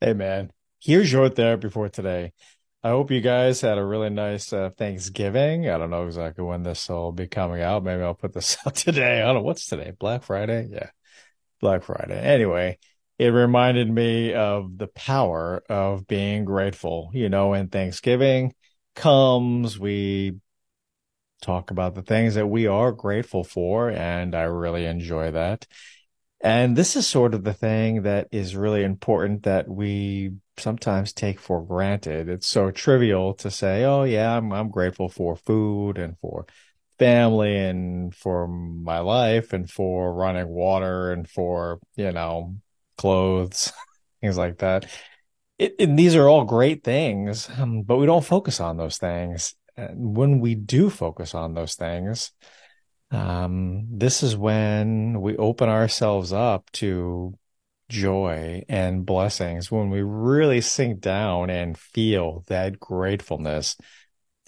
Hey, man. Here's your therapy for today. I hope you guys had a really nice uh, Thanksgiving. I don't know exactly when this will be coming out. Maybe I'll put this out today. I don't know what's today. Black Friday? Yeah, Black Friday. Anyway, it reminded me of the power of being grateful. You know, when Thanksgiving comes, we talk about the things that we are grateful for, and I really enjoy that. And this is sort of the thing that is really important that we sometimes take for granted. It's so trivial to say, "Oh yeah, I'm I'm grateful for food and for family and for my life and for running water and for, you know, clothes, things like that." It, and these are all great things, um, but we don't focus on those things. And when we do focus on those things, um, this is when we open ourselves up to joy and blessings. When we really sink down and feel that gratefulness,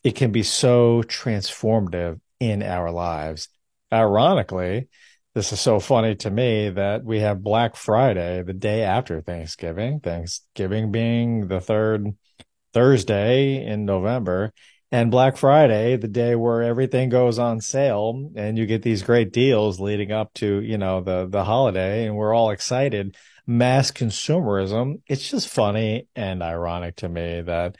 it can be so transformative in our lives. Ironically, this is so funny to me that we have Black Friday the day after Thanksgiving, Thanksgiving being the third Thursday in November and Black Friday, the day where everything goes on sale and you get these great deals leading up to, you know, the, the holiday and we're all excited. Mass consumerism. It's just funny and ironic to me that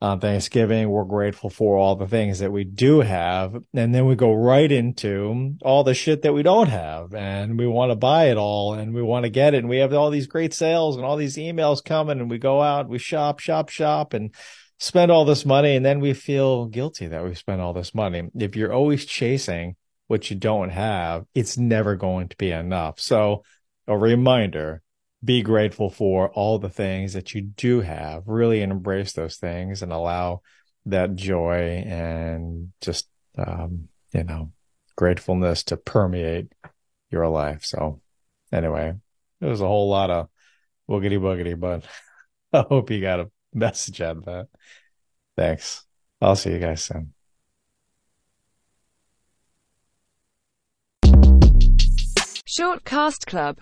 on Thanksgiving, we're grateful for all the things that we do have. And then we go right into all the shit that we don't have and we want to buy it all and we want to get it. And we have all these great sales and all these emails coming and we go out, we shop, shop, shop and spend all this money and then we feel guilty that we spent all this money. If you're always chasing what you don't have, it's never going to be enough. So a reminder, be grateful for all the things that you do have, really embrace those things and allow that joy and just, um, you know, gratefulness to permeate your life. So anyway, there's a whole lot of woogity boogity, but I hope you got a message out of that. Thanks. I'll see you guys soon. Short Cast Club